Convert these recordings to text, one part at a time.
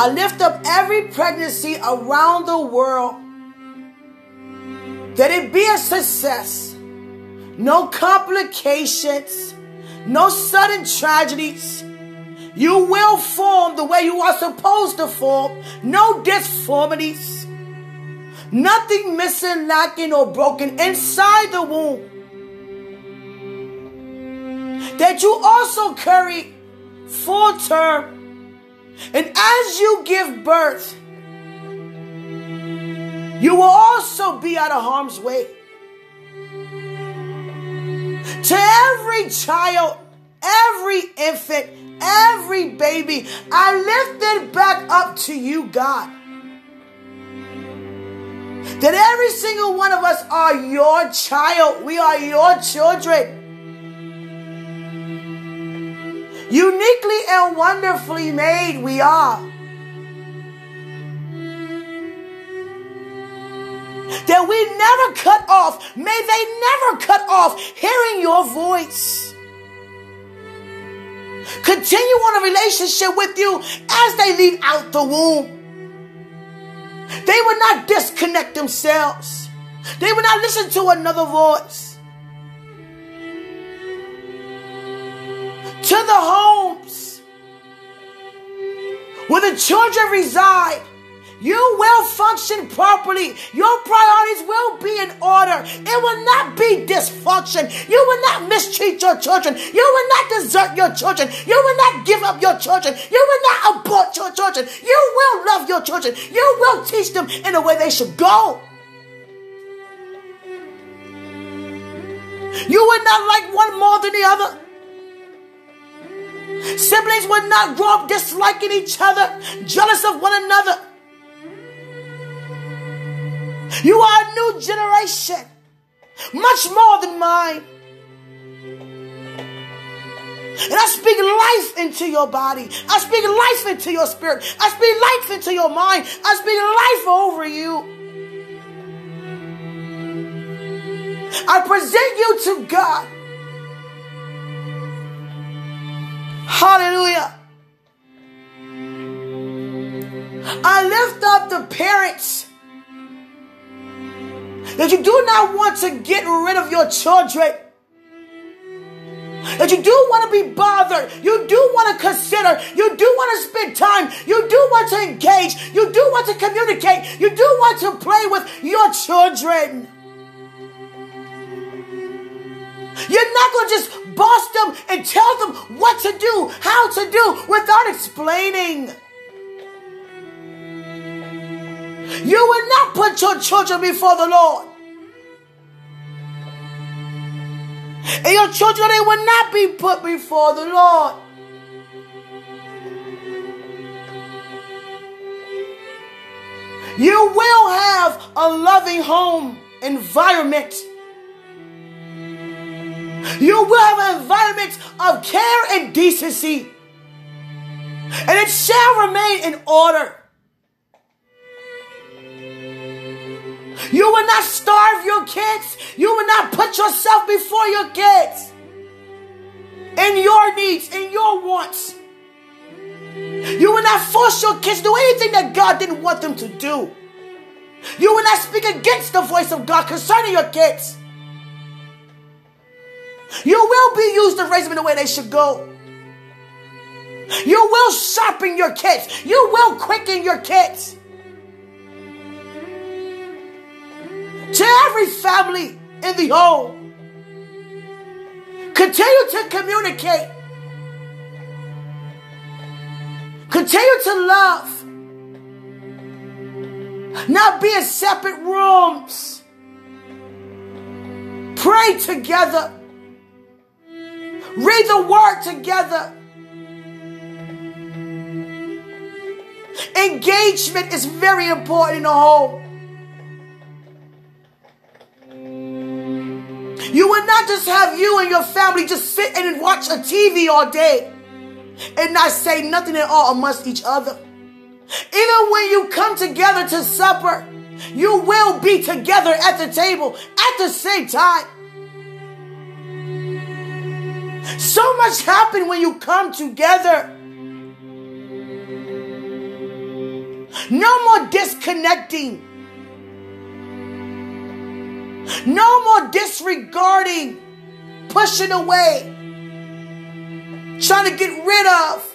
I lift up every pregnancy around the world. That it be a success. No complications. No sudden tragedies. You will form the way you are supposed to form. No disformities. Nothing missing, lacking, or broken inside the womb. That you also carry full term. And as you give birth, you will also be out of harm's way. To every child, every infant, every baby, I lift it back up to you, God. That every single one of us are your child. We are your children. Uniquely and wonderfully made, we are. That we never cut off. May they never cut off hearing your voice. Continue on a relationship with you as they leave out the womb. They will not disconnect themselves. They will not listen to another voice. The homes where the children reside. You will function properly. Your priorities will be in order. It will not be dysfunction. You will not mistreat your children. You will not desert your children. You will not give up your children. You will not abort your children. You will love your children. You will teach them in the way they should go. You will not like one more than the other. Siblings will not grow up disliking each other, jealous of one another. You are a new generation, much more than mine. And I speak life into your body. I speak life into your spirit. I speak life into your mind. I speak life over you. I present you to God. Hallelujah. I lift up the parents that you do not want to get rid of your children. That you do want to be bothered. You do want to consider. You do want to spend time. You do want to engage. You do want to communicate. You do want to play with your children. You're not going to just boss them and tell them what to do, how to do, without explaining. You will not put your children before the Lord. And your children, they will not be put before the Lord. You will have a loving home environment. You will have an environment of care and decency. And it shall remain in order. You will not starve your kids. You will not put yourself before your kids. In your needs, in your wants. You will not force your kids to do anything that God didn't want them to do. You will not speak against the voice of God concerning your kids. You will be used to raise them in the way they should go. You will sharpen your kids. You will quicken your kids. To every family in the home, continue to communicate. Continue to love. Not be in separate rooms. Pray together. Read the word together. Engagement is very important in a home. You would not just have you and your family just sit and watch a TV all day and not say nothing at all amongst each other. Even when you come together to supper, you will be together at the table at the same time. So much happens when you come together. No more disconnecting. No more disregarding, pushing away, trying to get rid of.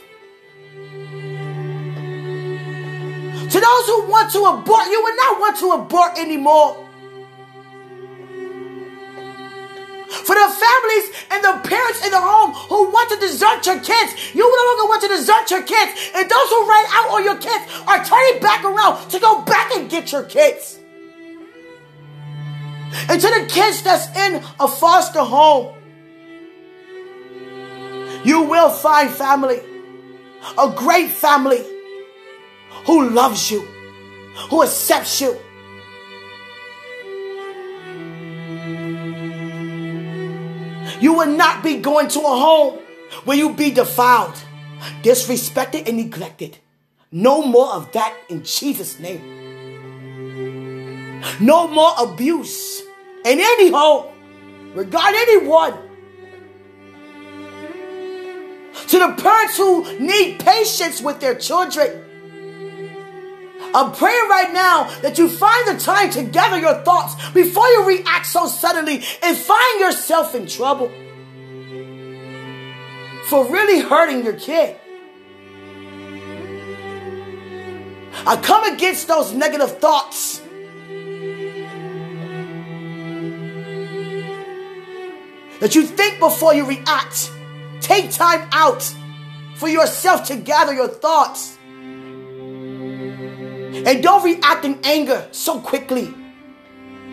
To those who want to abort, you will not want to abort anymore. For the families and the parents in the home who want to desert your kids, you no longer want to desert your kids. And those who ran out on your kids are turning back around to go back and get your kids. And to the kids that's in a foster home, you will find family, a great family who loves you, who accepts you. You will not be going to a home where you be defiled, disrespected, and neglected. No more of that in Jesus' name. No more abuse in any home regard anyone. To the parents who need patience with their children. I'm praying right now that you find the time to gather your thoughts before you react so suddenly and find yourself in trouble for really hurting your kid. I come against those negative thoughts. That you think before you react. Take time out for yourself to gather your thoughts. And don't react in anger so quickly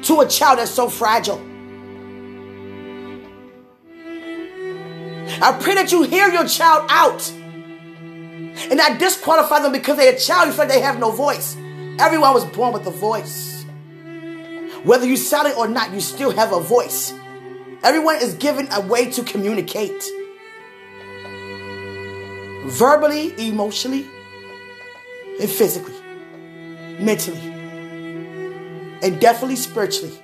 to a child that's so fragile. I pray that you hear your child out and not disqualify them because they're a child. You feel like they have no voice. Everyone was born with a voice. Whether you sound it or not, you still have a voice. Everyone is given a way to communicate verbally, emotionally, and physically mentally, and definitely spiritually.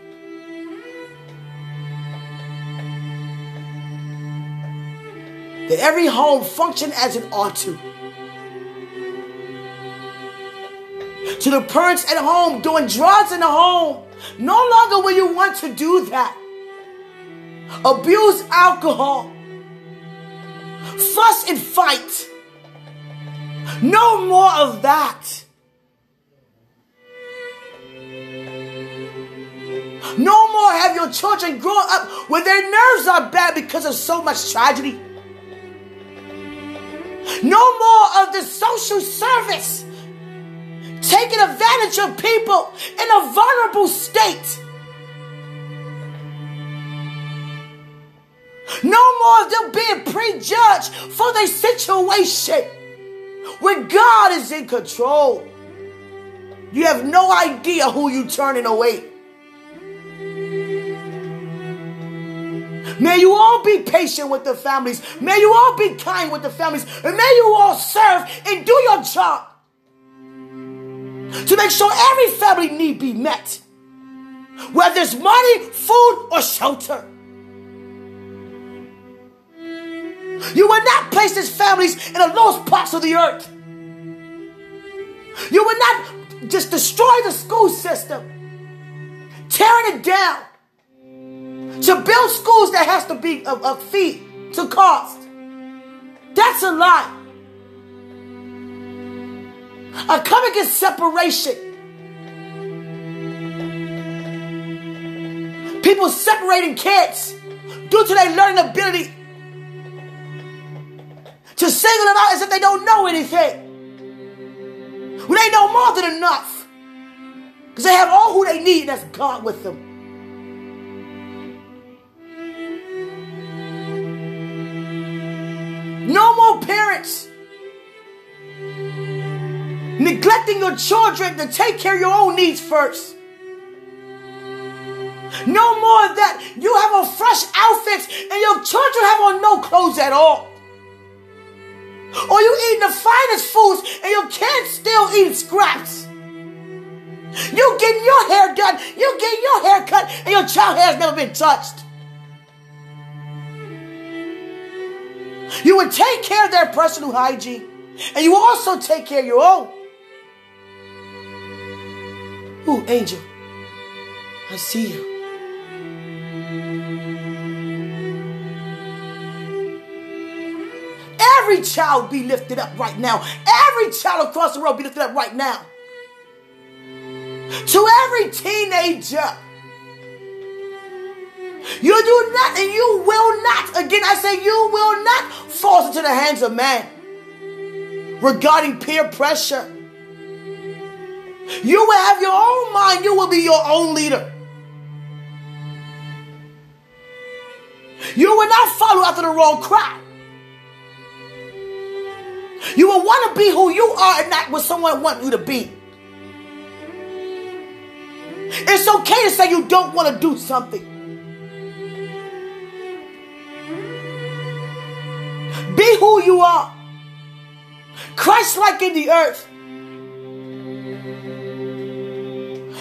That every home function as it ought to. To the parents at home doing drugs in the home, no longer will you want to do that. Abuse alcohol, fuss and fight. No more of that. No more have your children grow up where their nerves are bad because of so much tragedy. No more of the social service taking advantage of people in a vulnerable state. No more of them being prejudged for their situation when God is in control. You have no idea who you're turning away. May you all be patient with the families. May you all be kind with the families. And may you all serve and do your job to make sure every family need be met. Whether it's money, food, or shelter. You will not place these families in the lowest parts of the earth. You will not just destroy the school system, tearing it down to build schools that has to be a, a fee to cost. That's a lot. I come against separation. People separating kids due to their learning ability to single them out as if they don't know anything. When they know more than enough. Because they have all who they need, that's God with them. No more parents neglecting your children to take care of your own needs first. No more that you have on fresh outfits and your children have on no clothes at all. Or you eating the finest foods and your kids still eating scraps. You getting your hair done, you getting your hair cut, and your child has never been touched. You would take care of their personal hygiene, and you also take care of your own. Ooh, angel. I see you. Every child be lifted up right now. Every child across the world be lifted up right now. To every teenager. You do not, and you will not, again, I say, you will not fall into the hands of man regarding peer pressure. You will have your own mind, you will be your own leader. You will not follow after the wrong crowd. You will want to be who you are and not what someone wants you to be. It's okay to say you don't want to do something. Be who you are. Christ like in the earth.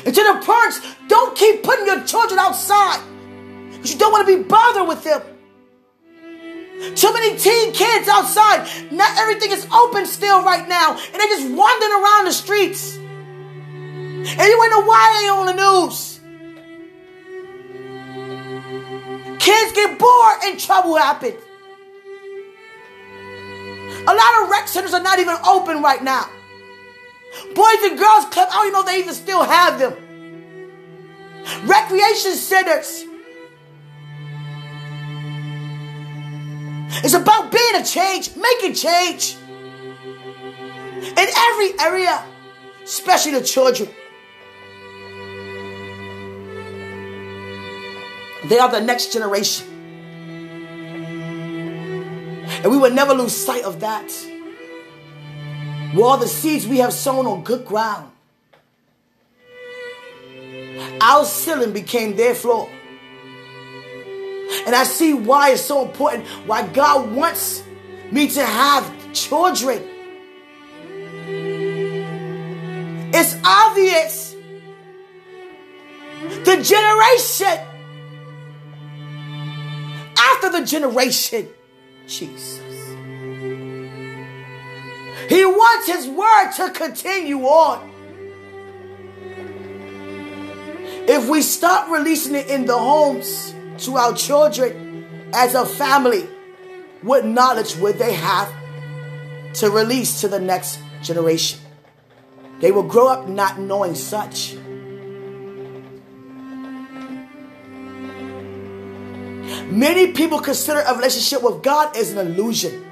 And to the parents, don't keep putting your children outside. Because you don't want to be bothered with them. Too many teen kids outside. Not everything is open still right now. And they're just wandering around the streets. And you wonder why they on the news. Kids get bored and trouble happens. A lot of rec centers are not even open right now. Boys and girls club, I don't even know if they even still have them. Recreation centers. It's about being a change, making change. In every area, especially the children. They are the next generation. And we will never lose sight of that. Were all the seeds we have sown on good ground. Our ceiling became their floor. And I see why it's so important, why God wants me to have children. It's obvious. The generation after the generation, Jesus. He wants his word to continue on. If we stop releasing it in the homes to our children as a family, what knowledge would they have to release to the next generation? They will grow up not knowing such. Many people consider a relationship with God as an illusion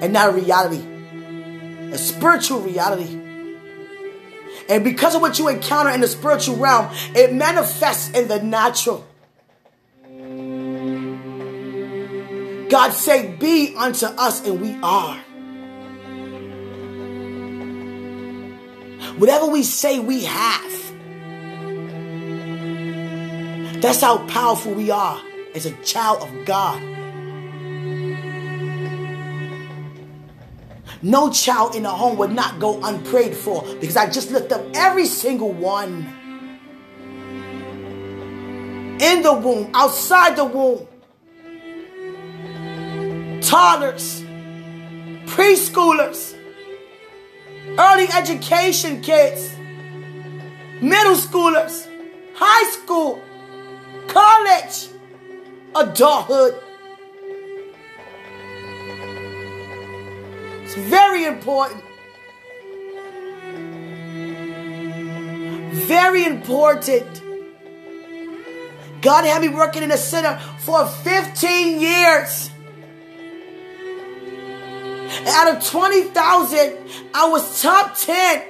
and not a reality, a spiritual reality. And because of what you encounter in the spiritual realm, it manifests in the natural. God say, Be unto us, and we are. Whatever we say, we have. That's how powerful we are as a child of God. No child in the home would not go unprayed for because I just lift up every single one. In the womb, outside the womb, toddlers, preschoolers, early education kids, middle schoolers, high school, college, adulthood. It's very important. Very important. God had me working in a center for 15 years. Out of 20,000, I was top 10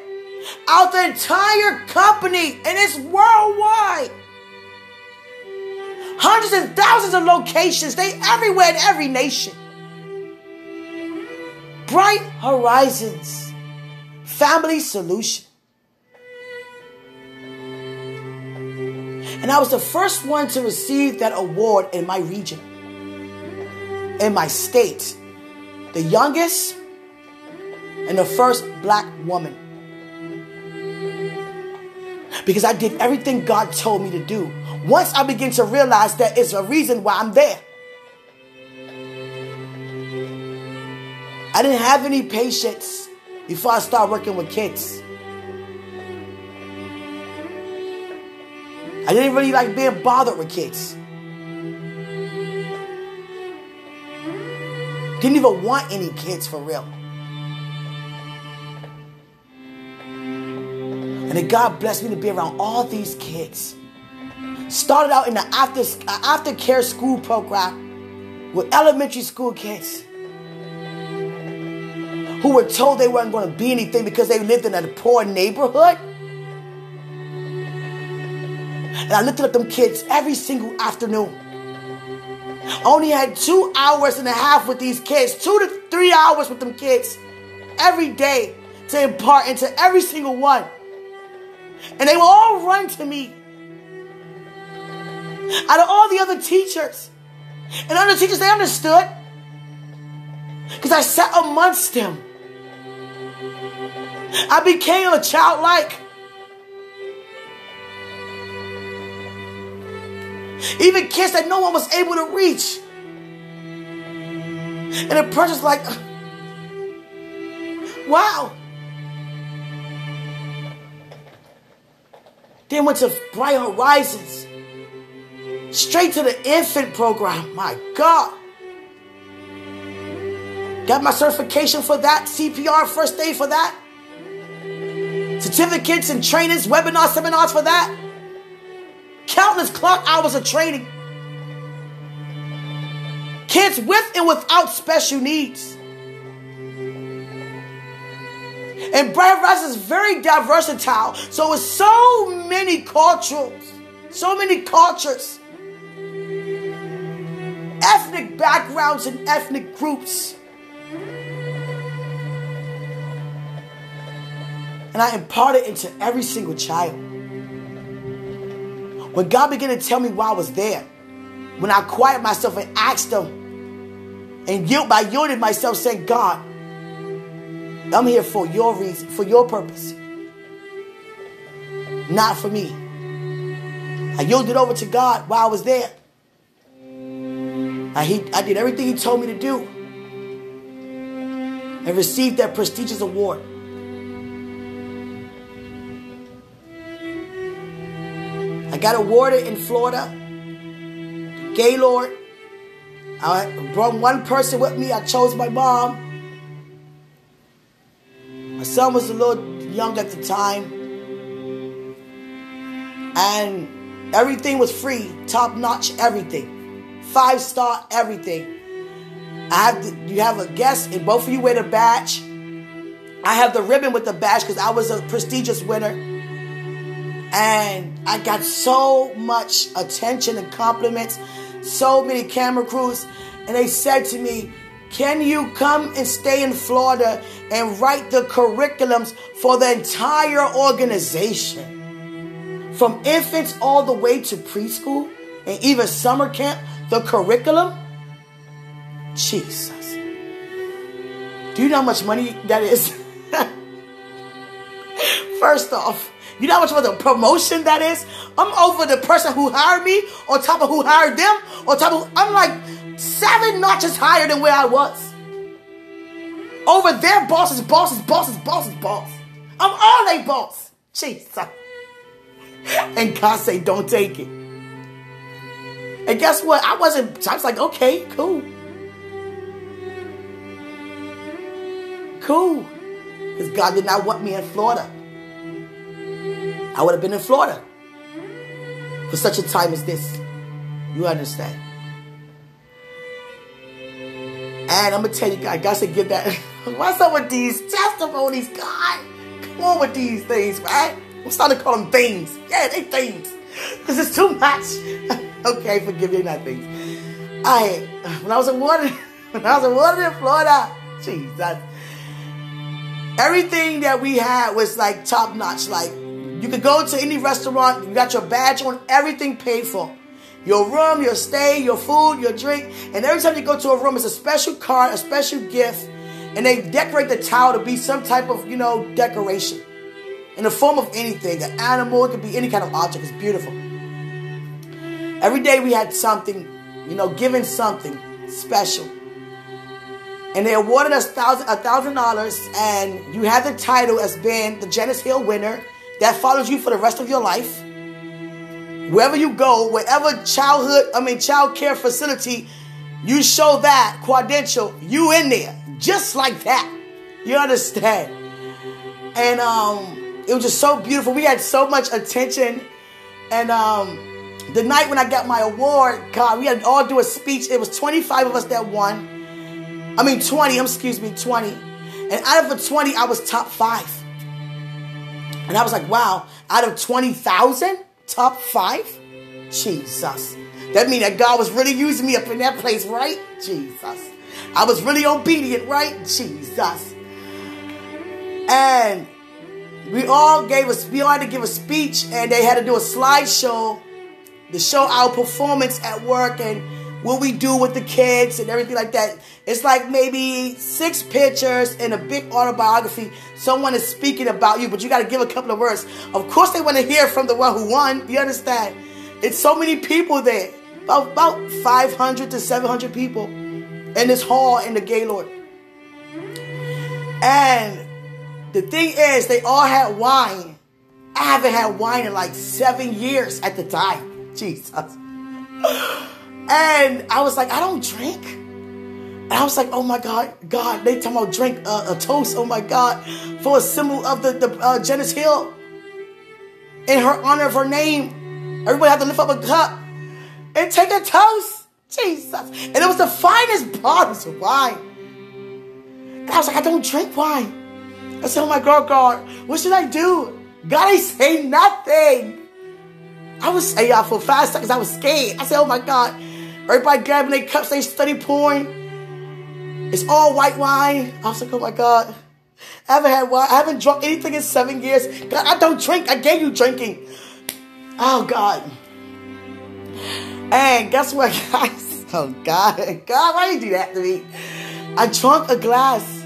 out the entire company, and it's worldwide. Hundreds and thousands of locations, they everywhere in every nation. Bright Horizons Family Solution. And I was the first one to receive that award in my region, in my state. The youngest and the first black woman. Because I did everything God told me to do. Once I begin to realize that it's a reason why I'm there. I didn't have any patience before I started working with kids. I didn't really like being bothered with kids. Didn't even want any kids for real. And then God blessed me to be around all these kids. Started out in the after uh, aftercare school program with elementary school kids who were told they weren't going to be anything because they lived in a poor neighborhood. And I looked at them kids every single afternoon. I only had two hours and a half with these kids, two to three hours with them kids every day to impart into every single one. And they would all run to me. Out of all the other teachers. And other teachers, they understood. Because I sat amongst them. I became a childlike. Even kids that no one was able to reach. And the person's like, wow. Then went to Bright Horizons. Straight to the infant program. My God. Got my certification for that, CPR first aid for that. Certificates and trainings, webinars, seminars for that. Countless clock hours of training. Kids with and without special needs. And Bright Rise is very versatile. So with so many cultures, so many cultures, ethnic backgrounds and ethnic groups. And I imparted into every single child. When God began to tell me why I was there, when I quiet myself and asked Him, and yield by yielding myself, saying, God, I'm here for your reason, for your purpose, not for me. I yielded over to God while I was there. I, he, I did everything He told me to do and received that prestigious award. I got awarded in Florida, Gaylord. I brought one person with me. I chose my mom. My son was a little young at the time. And everything was free, top notch, everything. Five star, everything. I have the, you have a guest, and both of you wear the badge. I have the ribbon with the badge because I was a prestigious winner. And I got so much attention and compliments, so many camera crews. And they said to me, Can you come and stay in Florida and write the curriculums for the entire organization? From infants all the way to preschool and even summer camp, the curriculum? Jesus. Do you know how much money that is? First off, you know how much of a promotion that is? I'm over the person who hired me on top of who hired them. On top of, I'm like seven notches higher than where I was. Over their bosses, bosses, bosses, bosses, boss. I'm all they boss. Jesus. And God say, don't take it. And guess what? I wasn't, I was like, okay, cool. Cool. Because God did not want me in Florida. I would have been in Florida for such a time as this. You understand? And I'm gonna tell you, guys, I got to give that. What's up with these testimonies, God? Come on with these things, right? I'm starting to call them things. Yeah, they things. Because it's too much. okay, forgive me, not things. I when I was in water, when I was in water in Florida, Jesus. Everything that we had was like top notch, like you could go to any restaurant, you got your badge on, everything paid for. Your room, your stay, your food, your drink. And every time you go to a room, it's a special card, a special gift. And they decorate the towel to be some type of, you know, decoration. In the form of anything. An animal, it could be any kind of object. It's beautiful. Every day we had something, you know, given something special. And they awarded us thousand a thousand dollars, and you had the title as being the Janice Hill winner that follows you for the rest of your life. wherever you go, wherever childhood, I mean, child care facility, you show that credential, you in there, just like that. You understand? And um, it was just so beautiful. We had so much attention. And um, the night when I got my award, God, we had to all do a speech. It was 25 of us that won. I mean, 20, um, excuse me, 20. And out of the 20, I was top five. And I was like, wow, out of 20,000, top five? Jesus. That means that God was really using me up in that place, right? Jesus. I was really obedient, right? Jesus. And we all gave us, we all had to give a speech, and they had to do a slideshow to show our performance at work and what we do with the kids and everything like that. It's like maybe six pictures and a big autobiography. Someone is speaking about you, but you got to give a couple of words. Of course, they want to hear from the one who won. You understand? It's so many people there, about, about 500 to 700 people in this hall in the Gaylord. And the thing is, they all had wine. I haven't had wine in like seven years at the time. Jesus. And I was like, I don't drink. And I was like, oh my God, God, they talking about drink uh, a toast, oh my God, for a symbol of the, the uh, Janice Hill. In her honor of her name. Everybody had to lift up a cup and take a toast. Jesus. And it was the finest bottles of wine. And I was like, I don't drink wine. I said, oh my God, God, what should I do? God ain't say nothing. I was say y'all for five seconds, I was scared. I said, oh my God. Everybody grabbing their cups, they study pouring. It's all white wine. I was like, oh my God. I haven't had wine. I haven't drunk anything in seven years. God, I don't drink. I gave you drinking. Oh God. And guess what, guys? Oh God. God, why you do that to me? I drunk a glass.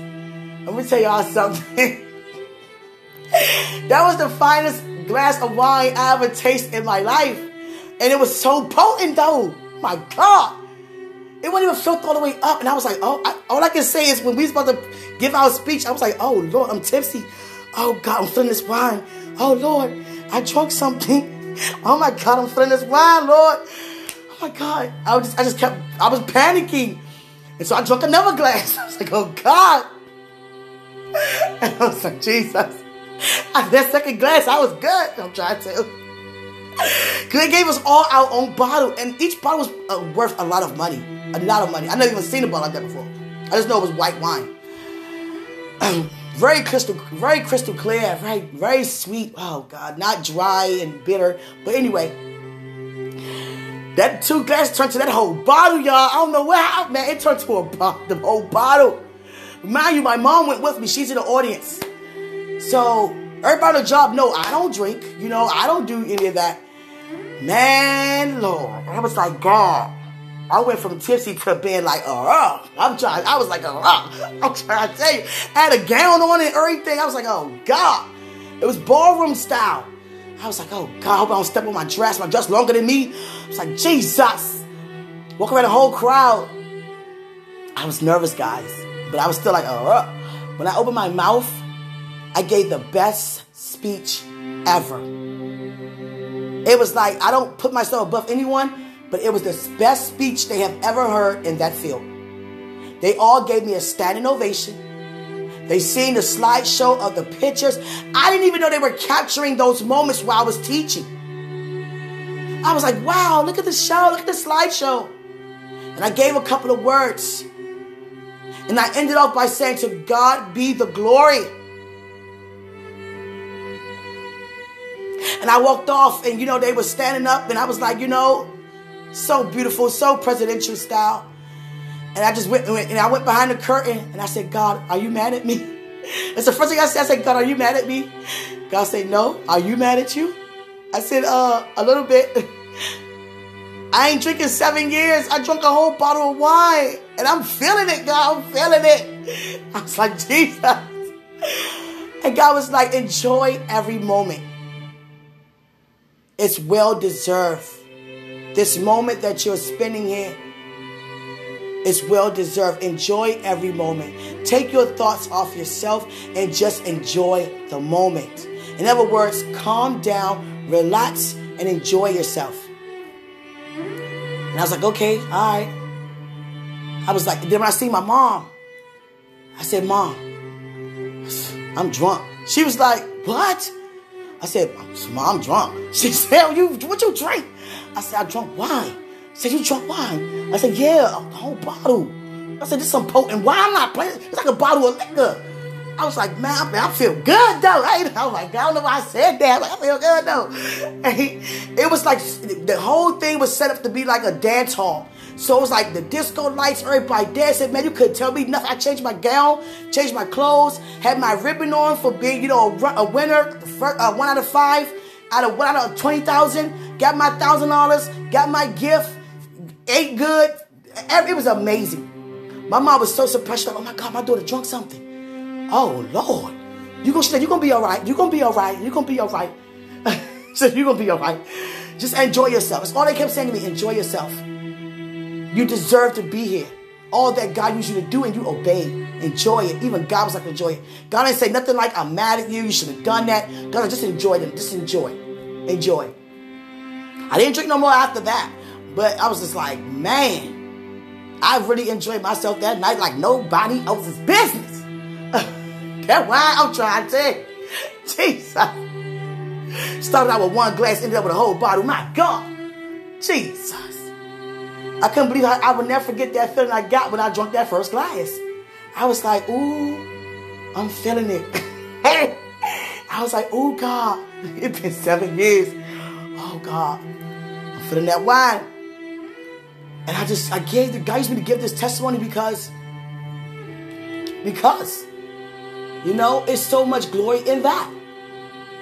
Let me tell y'all something. that was the finest glass of wine I ever tasted in my life. And it was so potent though my God. It wasn't even filled all the way up. And I was like, oh, I, all I can say is when we was about to give our speech, I was like, oh, Lord, I'm tipsy. Oh, God, I'm feeling this wine. Oh, Lord, I drunk something. Oh, my God, I'm feeling this wine, Lord. Oh, my God. I, was just, I just kept, I was panicking. And so I drank another glass. I was like, oh, God. And I was like, Jesus. That second glass, I was good. I'm trying to. They gave us all our own bottle, and each bottle was uh, worth a lot of money. A lot of money. I never even seen a bottle like that before. I just know it was white wine. very crystal, very crystal clear, very, very sweet. Oh God, not dry and bitter. But anyway, that two glass turned to that whole bottle, y'all. I don't know what happened, man. It turned to a bottle, the whole bottle. Mind you, my mom went with me. She's in the audience. So everybody on the job know I don't drink. You know, I don't do any of that. Man, Lord. I was like, God. I went from tipsy to being like, uh, I'm trying, I was like, uh, I'm trying to tell you. I had a gown on and everything. I was like, oh, God. It was ballroom style. I was like, oh, God, I hope I don't step on my dress. My dress longer than me. I was like, Jesus. Walk around the whole crowd. I was nervous, guys. But I was still like, uh, when I opened my mouth, I gave the best speech ever. It was like, I don't put myself above anyone, but it was the best speech they have ever heard in that field. They all gave me a standing ovation. They seen the slideshow of the pictures. I didn't even know they were capturing those moments while I was teaching. I was like, wow, look at the show, look at the slideshow. And I gave a couple of words. And I ended off by saying, To God be the glory. And I walked off, and you know, they were standing up, and I was like, you know, so beautiful, so presidential style. And I just went, and I went behind the curtain, and I said, God, are you mad at me? That's the first thing I said. I said, God, are you mad at me? God said, No. Are you mad at you? I said, Uh, a little bit. I ain't drinking seven years. I drank a whole bottle of wine, and I'm feeling it, God. I'm feeling it. I was like, Jesus. And God was like, enjoy every moment. It's well deserved. This moment that you're spending here is well deserved. Enjoy every moment. Take your thoughts off yourself and just enjoy the moment. In other words, calm down, relax, and enjoy yourself. And I was like, okay, all right. I was like, then when I see my mom, I said, Mom, I'm drunk. She was like, What? I said, oh, Mom, I'm drunk. She said, you, What you drink? I said, I drunk wine. She said, You drunk wine? I said, Yeah, a whole bottle. I said, This is some potent wine. I'm not playing. It's like a bottle of liquor. I was like, man, man I feel good though. I, I was like, I don't know why I said that. I, Like, I feel good though. And he, it was like the whole thing was set up to be like a dance hall. So it was like the disco lights, everybody dancing. Man, you couldn't tell me nothing. I changed my gown, changed my clothes, had my ribbon on for being, you know, a, a winner, first, uh, one out of five, out of one out of 20,000. Got my $1,000, got my gift, ate good. It was amazing. My mom was so surprised. Like, oh my God, my daughter drunk something. Oh Lord. You gonna, you're gonna be all right. You're gonna be all right. You're gonna be all right. so you're gonna be all right. Just enjoy yourself. That's all they kept saying to me. Enjoy yourself. You deserve to be here. All that God used you to do and you obeyed. Enjoy it. Even God was like, enjoy it. God didn't say nothing like, I'm mad at you. You should have done that. God, just enjoy them. Just enjoy. Enjoy. I didn't drink no more after that. But I was just like, man, I really enjoyed myself that night like nobody else's business. That's why I'm trying to Jesus. Started out with one glass, ended up with a whole bottle. My God. Jesus. I couldn't believe I, I would never forget that feeling I got when I drank that first glass. I was like, ooh, I'm feeling it. I was like, oh God, it's been seven years. Oh God, I'm feeling that wine. And I just, I gave the guy used me to give this testimony because, because, you know, it's so much glory in that.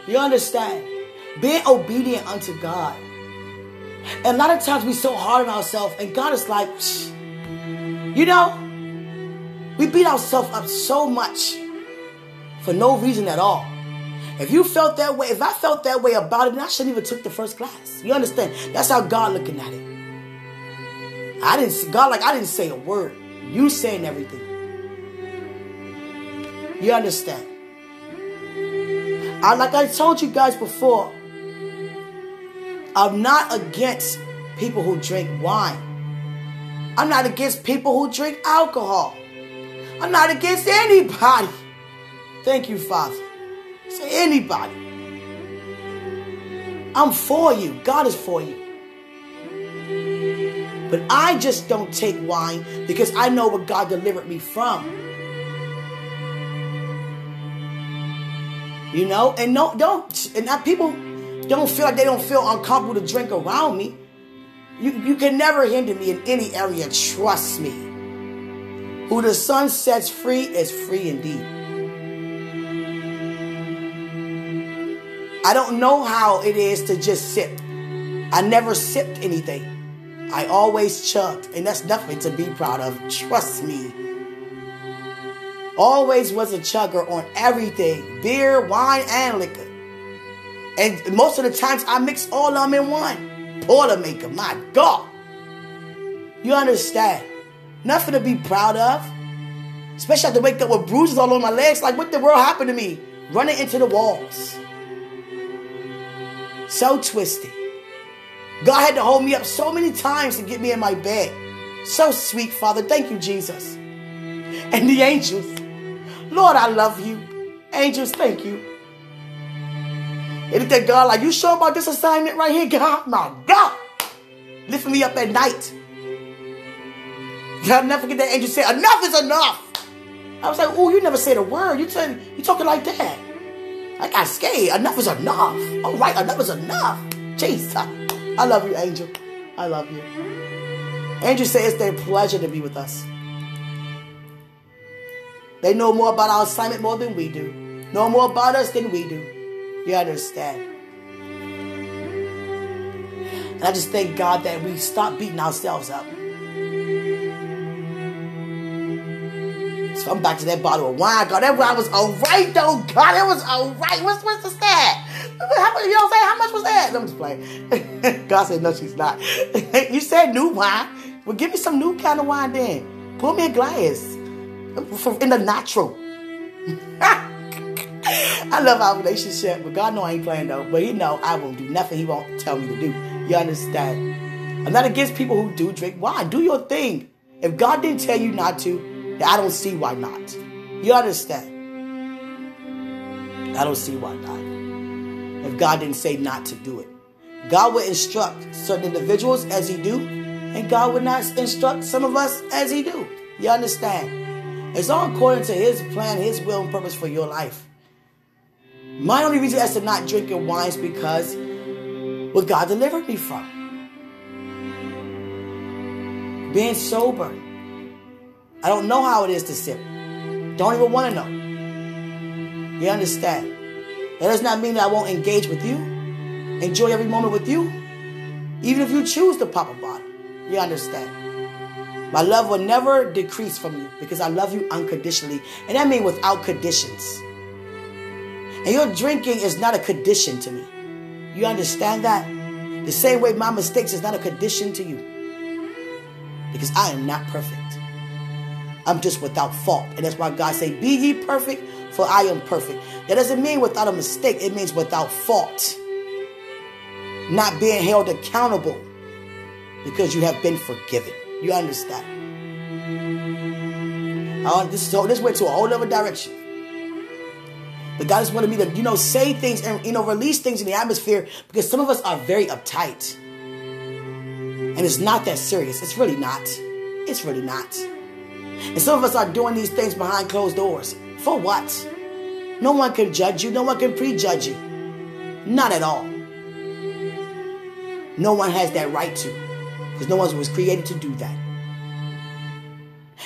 You understand? Being obedient unto God and a lot of times we so hard on ourselves, and God is like, you know, we beat ourselves up so much for no reason at all. If you felt that way, if I felt that way about it, then I shouldn't even took the first class. You understand? That's how God looking at it. I didn't God like I didn't say a word. You saying everything. You understand? I like I told you guys before. I'm not against people who drink wine. I'm not against people who drink alcohol. I'm not against anybody. Thank you, Father. Say anybody. I'm for you. God is for you. But I just don't take wine because I know what God delivered me from. You know, and no, don't, and not people don't feel like they don't feel uncomfortable to drink around me. You, you can never hinder me in any area. Trust me. Who the sun sets free is free indeed. I don't know how it is to just sip. I never sipped anything. I always chugged, and that's nothing to be proud of. Trust me. Always was a chugger on everything beer, wine, and liquor. And most of the times I mix all of them in one. Porter maker, my God. You understand? Nothing to be proud of. Especially I have to wake up with bruises all over my legs. Like, what the world happened to me? Running into the walls. So twisted. God had to hold me up so many times to get me in my bed. So sweet, Father. Thank you, Jesus. And the angels. Lord, I love you. Angels, thank you. Anything God like, you sure about this assignment right here, God? My God. Lifting me up at night. I'll never forget that angel said, enough is enough. I was like, oh, you never said a word. You said you talking like that. I got scared. Enough is enough. All right, enough is enough. Jesus. I love you, Angel. I love you. Angel says it's their pleasure to be with us. They know more about our assignment more than we do. Know more about us than we do. You understand? And I just thank God that we stop beating ourselves up. So I'm back to that bottle of wine. God, that wine was alright though. God, it was alright. What's what's the stat? How much, you don't I'm? How much was that? I'm just playing. God said, no, she's not. you said new wine. Well, give me some new kind of wine then. Pour me a glass. In the natural. I love our relationship, but God know I ain't playing though. But He know I won't do nothing He won't tell me to do. You understand? I'm not against people who do drink. Why? Do your thing. If God didn't tell you not to, I don't see why not. You understand? I don't see why not. If God didn't say not to do it. God would instruct certain individuals as he do, and God would not instruct some of us as he do. You understand? It's all according to his plan, his will, and purpose for your life. My only reason as to not drinking wine is because what God delivered me from. Being sober. I don't know how it is to sip. Don't even want to know. You understand? That does not mean that I won't engage with you, enjoy every moment with you, even if you choose to pop a bottle. You understand? My love will never decrease from you because I love you unconditionally. And that means without conditions. And your drinking is not a condition to me. You understand that? The same way my mistakes is not a condition to you. Because I am not perfect. I'm just without fault. And that's why God say, be ye perfect for I am perfect. That doesn't mean without a mistake. It means without fault. Not being held accountable because you have been forgiven. You understand? Oh, this, so this went to a whole other direction. But God just wanted me to, you know, say things and, you know, release things in the atmosphere because some of us are very uptight. And it's not that serious. It's really not. It's really not. And some of us are doing these things behind closed doors. For what? No one can judge you. No one can prejudge you. Not at all. No one has that right to. Because no one was created to do that.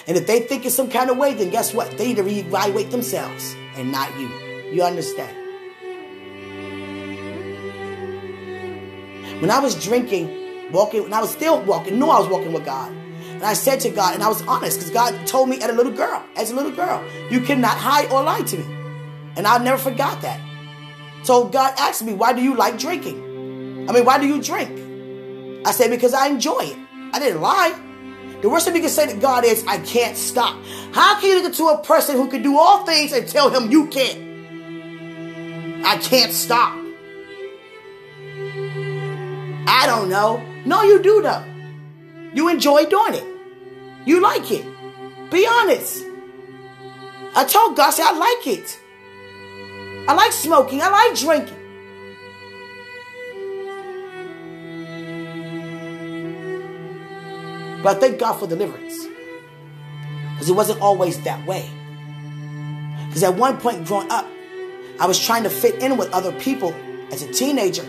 And if they think it's some kind of way, then guess what? They need to reevaluate themselves and not you. You understand? When I was drinking, walking, when I was still walking, knew I was walking with God. And I said to God, and I was honest, because God told me as a little girl, as a little girl, you cannot hide or lie to me. And I never forgot that. So God asked me, why do you like drinking? I mean, why do you drink? I said, because I enjoy it. I didn't lie. The worst thing you can say to God is, I can't stop. How can you look to a person who can do all things and tell him you can't? I can't stop. I don't know. No, you do though. You enjoy doing it. You like it. Be honest. I told God, I I like it. I like smoking. I like drinking. But I thank God for deliverance. Because it wasn't always that way. Because at one point growing up, I was trying to fit in with other people as a teenager.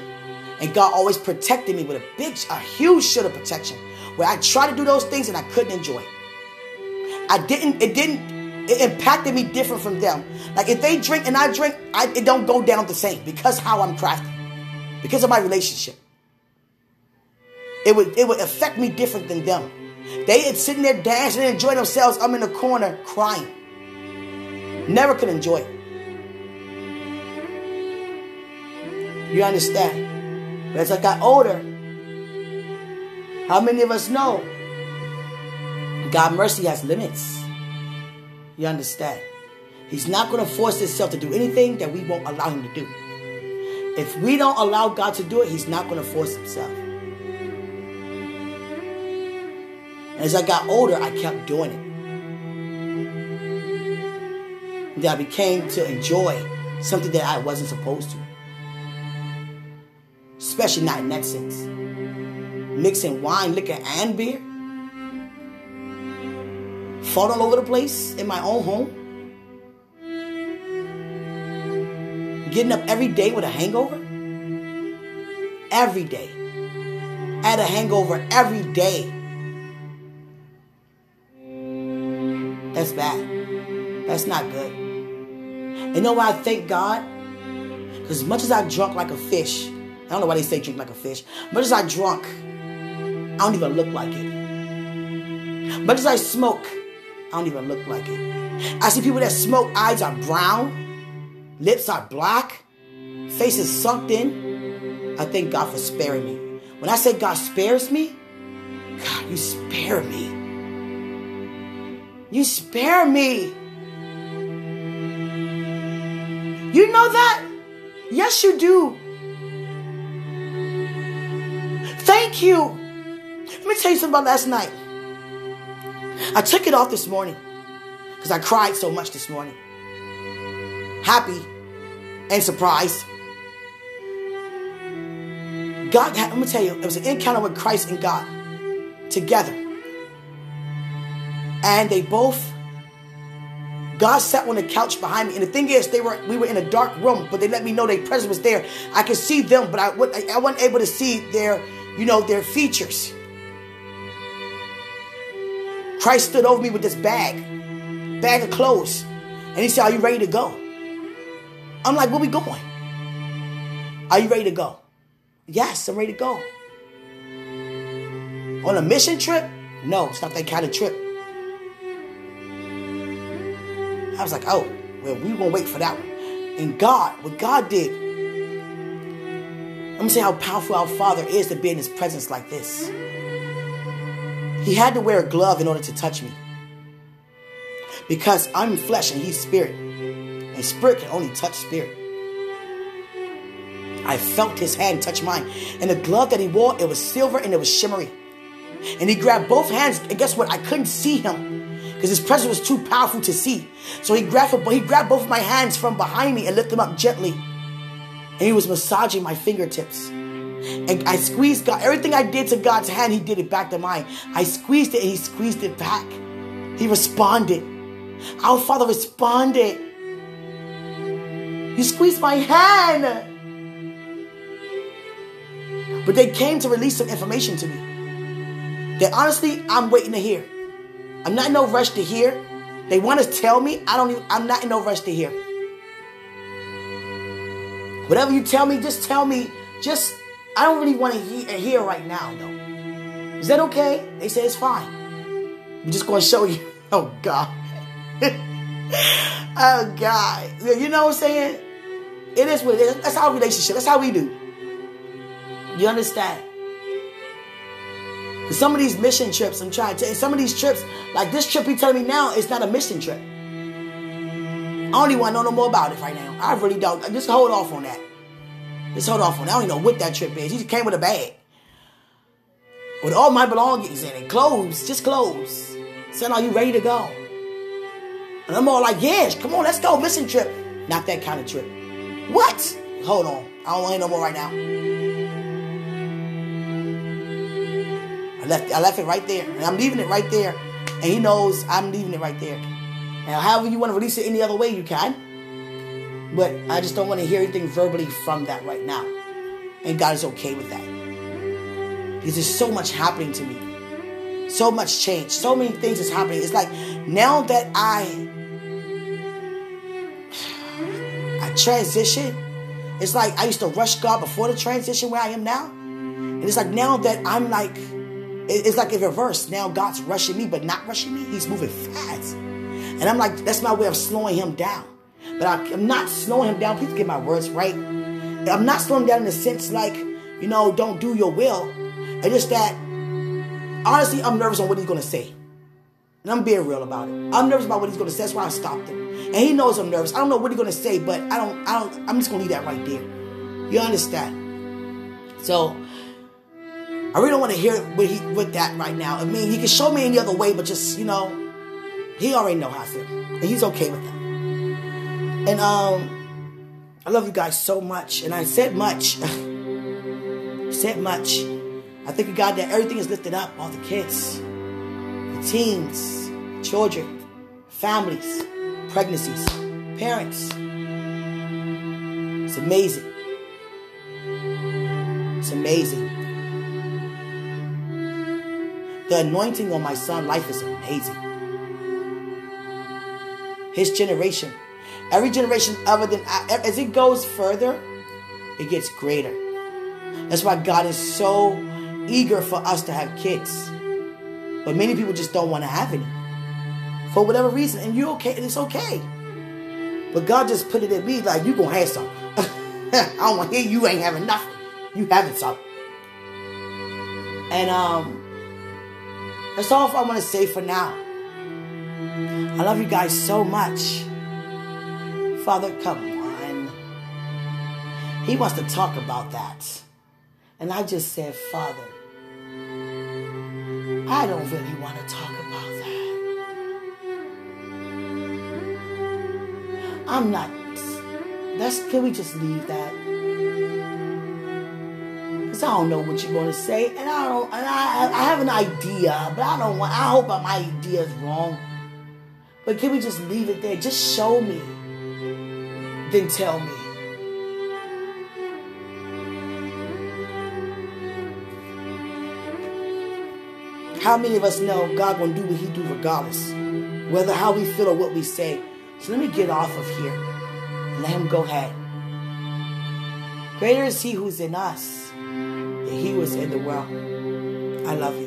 And God always protected me with a big, a huge shield of protection where I tried to do those things and I couldn't enjoy. I didn't, it didn't, it impacted me different from them. Like if they drink and I drink, I, it don't go down the same because how I'm crafted, because of my relationship. It would, it would affect me different than them. They had sitting there dancing and enjoying themselves. I'm in the corner crying. Never could enjoy it. You understand? But as I got older, how many of us know God mercy has limits? You understand? He's not going to force himself to do anything that we won't allow him to do. If we don't allow God to do it, he's not going to force himself. And As I got older, I kept doing it. And I became to enjoy something that I wasn't supposed to. Especially not in that sense mixing wine, liquor, and beer. Fought all over the place in my own home. Getting up every day with a hangover. Every day. I had a hangover every day. That's bad. That's not good. You know why I thank God? Because as much as I drunk like a fish, I don't know why they say drink like a fish. Much as I drunk, I don't even look like it. But as I smoke, I don't even look like it. I see people that smoke, eyes are brown, lips are black, faces sunk in. I thank God for sparing me. When I say God spares me, God, you spare me. You spare me. You know that? Yes, you do. Thank you. Let me tell you something about last night. I took it off this morning because I cried so much this morning. Happy and surprised. God, let me tell you, it was an encounter with Christ and God together. And they both, God sat on the couch behind me. And the thing is, they were we were in a dark room, but they let me know their presence was there. I could see them, but I, I wasn't able to see their, you know, their features. Christ stood over me with this bag, bag of clothes. And he said, Are you ready to go? I'm like, Where we going? Are you ready to go? Yes, I'm ready to go. On a mission trip? No, it's not that kind of trip. I was like, oh, well, we gonna wait for that one. And God, what God did, let me say how powerful our Father is to be in His presence like this. He had to wear a glove in order to touch me. Because I'm flesh and He's spirit. And spirit can only touch spirit. I felt his hand touch mine. And the glove that he wore, it was silver and it was shimmery. And he grabbed both hands, and guess what? I couldn't see him because his presence was too powerful to see. So he grabbed, he grabbed both of my hands from behind me and lifted them up gently. And he was massaging my fingertips. And I squeezed God. Everything I did to God's hand, he did it back to mine. I squeezed it and he squeezed it back. He responded. Our Father responded. You squeezed my hand. But they came to release some information to me that honestly I'm waiting to hear. I'm not in no rush to hear. They want to tell me. I don't even, I'm not in no rush to hear. Whatever you tell me, just tell me. Just, I don't really want to hear, uh, hear right now, though. Is that okay? They say it's fine. I'm just going to show you. Oh, God. oh, God. You know what I'm saying? It is what it is. That's our relationship. That's how we do. You understand? Some of these mission trips, I'm trying to tell you, some of these trips, like this trip you're telling me now, it's not a mission trip. I don't even want to know no more about it right now. I really don't. Just hold off on that. Just hold off on that. I don't even know what that trip is. He just came with a bag. With all my belongings in it. Clothes. Just clothes. Saying, are you ready to go? And I'm all like, yes, come on, let's go. Mission trip. Not that kind of trip. What? Hold on. I don't want to no more right now. I left, I left it right there. And I'm leaving it right there. And he knows I'm leaving it right there. However you want to release it any other way, you can. But I just don't want to hear anything verbally from that right now. And God is okay with that. Because there's so much happening to me. So much change. So many things is happening. It's like now that I I transition, it's like I used to rush God before the transition where I am now. And it's like now that I'm like it's like in reverse. Now God's rushing me, but not rushing me. He's moving fast. And I'm like, that's my way of slowing him down. But I, am not slowing him down. Please get my words right. I'm not slowing down in the sense like, you know, don't do your will. It's just that, honestly, I'm nervous on what he's going to say. And I'm being real about it. I'm nervous about what he's going to say. That's why I stopped him. And he knows I'm nervous. I don't know what he's going to say, but I don't, I don't, I'm just going to leave that right there. You understand? So, I really don't want to hear what he with that right now. I mean, he can show me any other way, but just you know, he already know how I feel, and he's okay with that. And um, I love you guys so much, and I said much, said much. I thank you God that everything is lifted up, all the kids, the teens, children, families, pregnancies, parents. It's amazing. It's amazing. The anointing on my son' life is amazing. His generation, every generation other than as it goes further, it gets greater. That's why God is so eager for us to have kids. But many people just don't want to have any. For whatever reason. And you're okay, and it's okay. But God just put it in me like you gonna have some. I don't want to hear you ain't having nothing. You having something. And um that's all I want to say for now. I love you guys so much. Father, come on. He wants to talk about that. And I just said, Father, I don't really want to talk about that. I'm not. That's can we just leave that? Cause I don't know what you're gonna say, and I don't. And I, I have an idea, but I don't want. I hope my idea is wrong. But can we just leave it there? Just show me, then tell me. How many of us know God gonna do what He do regardless, whether how we feel or what we say? So let me get off of here and let Him go ahead. Greater is He who's in us than He was in the world. I love you.